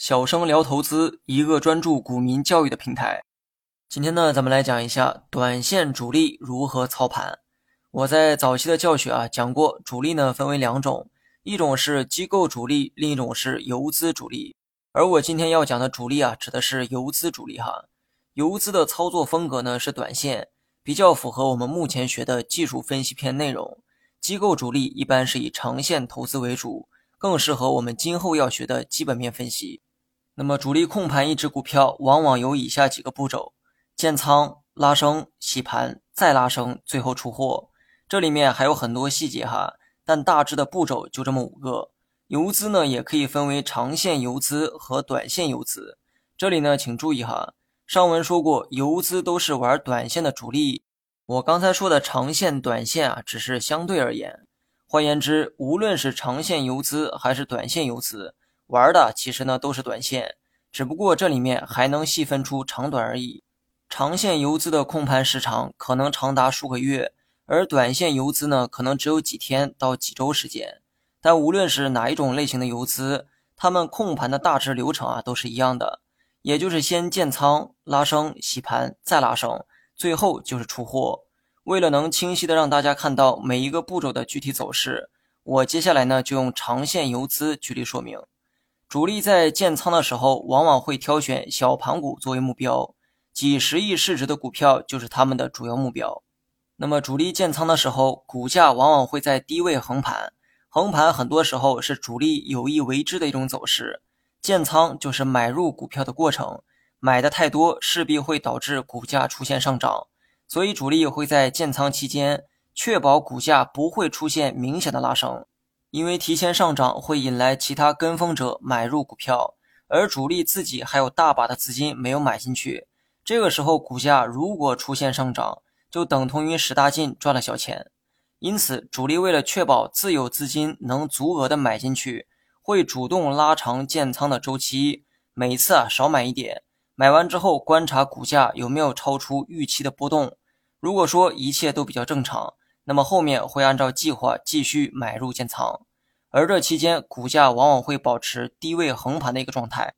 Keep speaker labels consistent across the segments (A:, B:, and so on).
A: 小生聊投资，一个专注股民教育的平台。今天呢，咱们来讲一下短线主力如何操盘。我在早期的教学啊讲过，主力呢分为两种，一种是机构主力，另一种是游资主力。而我今天要讲的主力啊，指的是游资主力哈。游资的操作风格呢是短线，比较符合我们目前学的技术分析篇内容。机构主力一般是以长线投资为主，更适合我们今后要学的基本面分析。那么主力控盘一只股票，往往有以下几个步骤：建仓、拉升、洗盘、再拉升，最后出货。这里面还有很多细节哈，但大致的步骤就这么五个。游资呢，也可以分为长线游资和短线游资。这里呢，请注意哈，上文说过，游资都是玩短线的主力。我刚才说的长线、短线啊，只是相对而言。换言之，无论是长线游资还是短线游资。玩的其实呢都是短线，只不过这里面还能细分出长短而已。长线游资的控盘时长可能长达数个月，而短线游资呢可能只有几天到几周时间。但无论是哪一种类型的游资，他们控盘的大致流程啊都是一样的，也就是先建仓、拉升、洗盘，再拉升，最后就是出货。为了能清晰的让大家看到每一个步骤的具体走势，我接下来呢就用长线游资举例说明。主力在建仓的时候，往往会挑选小盘股作为目标，几十亿市值的股票就是他们的主要目标。那么，主力建仓的时候，股价往往会在低位横盘，横盘很多时候是主力有意为之的一种走势。建仓就是买入股票的过程，买的太多势必会导致股价出现上涨，所以主力会在建仓期间确保股价不会出现明显的拉升。因为提前上涨会引来其他跟风者买入股票，而主力自己还有大把的资金没有买进去。这个时候股价如果出现上涨，就等同于使大劲赚了小钱。因此，主力为了确保自有资金能足额的买进去，会主动拉长建仓的周期，每次啊少买一点，买完之后观察股价有没有超出预期的波动。如果说一切都比较正常。那么后面会按照计划继续买入建仓，而这期间股价往往会保持低位横盘的一个状态。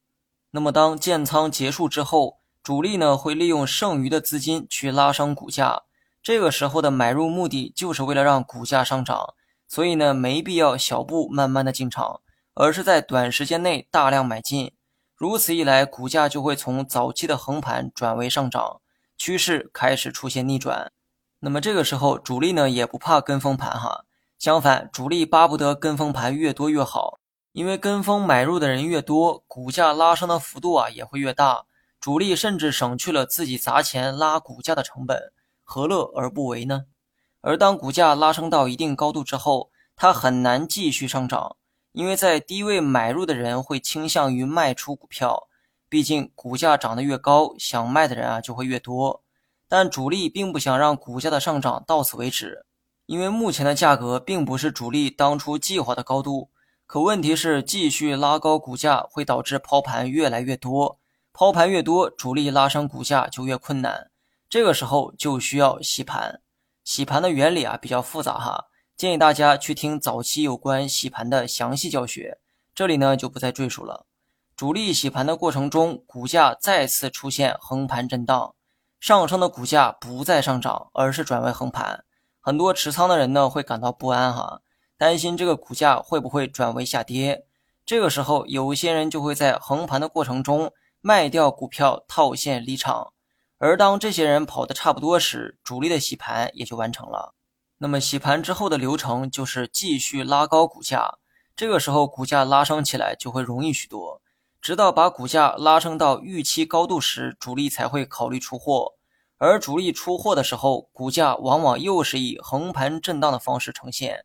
A: 那么当建仓结束之后，主力呢会利用剩余的资金去拉升股价，这个时候的买入目的就是为了让股价上涨，所以呢没必要小步慢慢的进场，而是在短时间内大量买进。如此一来，股价就会从早期的横盘转为上涨，趋势开始出现逆转。那么这个时候，主力呢也不怕跟风盘哈，相反，主力巴不得跟风盘越多越好，因为跟风买入的人越多，股价拉升的幅度啊也会越大，主力甚至省去了自己砸钱拉股价的成本，何乐而不为呢？而当股价拉升到一定高度之后，它很难继续上涨，因为在低位买入的人会倾向于卖出股票，毕竟股价涨得越高，想卖的人啊就会越多。但主力并不想让股价的上涨到此为止，因为目前的价格并不是主力当初计划的高度。可问题是，继续拉高股价会导致抛盘越来越多，抛盘越多，主力拉升股价就越困难。这个时候就需要洗盘。洗盘的原理啊比较复杂哈，建议大家去听早期有关洗盘的详细教学，这里呢就不再赘述了。主力洗盘的过程中，股价再次出现横盘震荡。上升的股价不再上涨，而是转为横盘，很多持仓的人呢会感到不安哈，担心这个股价会不会转为下跌。这个时候，有些人就会在横盘的过程中卖掉股票套现离场，而当这些人跑得差不多时，主力的洗盘也就完成了。那么洗盘之后的流程就是继续拉高股价，这个时候股价拉升起来就会容易许多。直到把股价拉升到预期高度时，主力才会考虑出货。而主力出货的时候，股价往往又是以横盘震荡的方式呈现。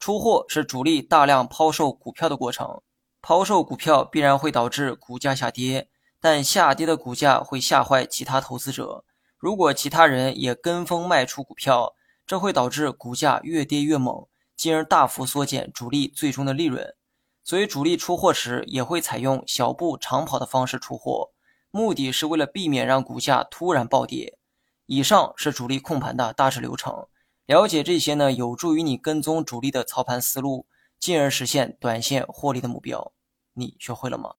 A: 出货是主力大量抛售股票的过程，抛售股票必然会导致股价下跌，但下跌的股价会吓坏其他投资者。如果其他人也跟风卖出股票，这会导致股价越跌越猛，进而大幅缩减主力最终的利润。所以，主力出货时也会采用小步长跑的方式出货，目的是为了避免让股价突然暴跌。以上是主力控盘的大致流程，了解这些呢，有助于你跟踪主力的操盘思路，进而实现短线获利的目标。你学会了吗？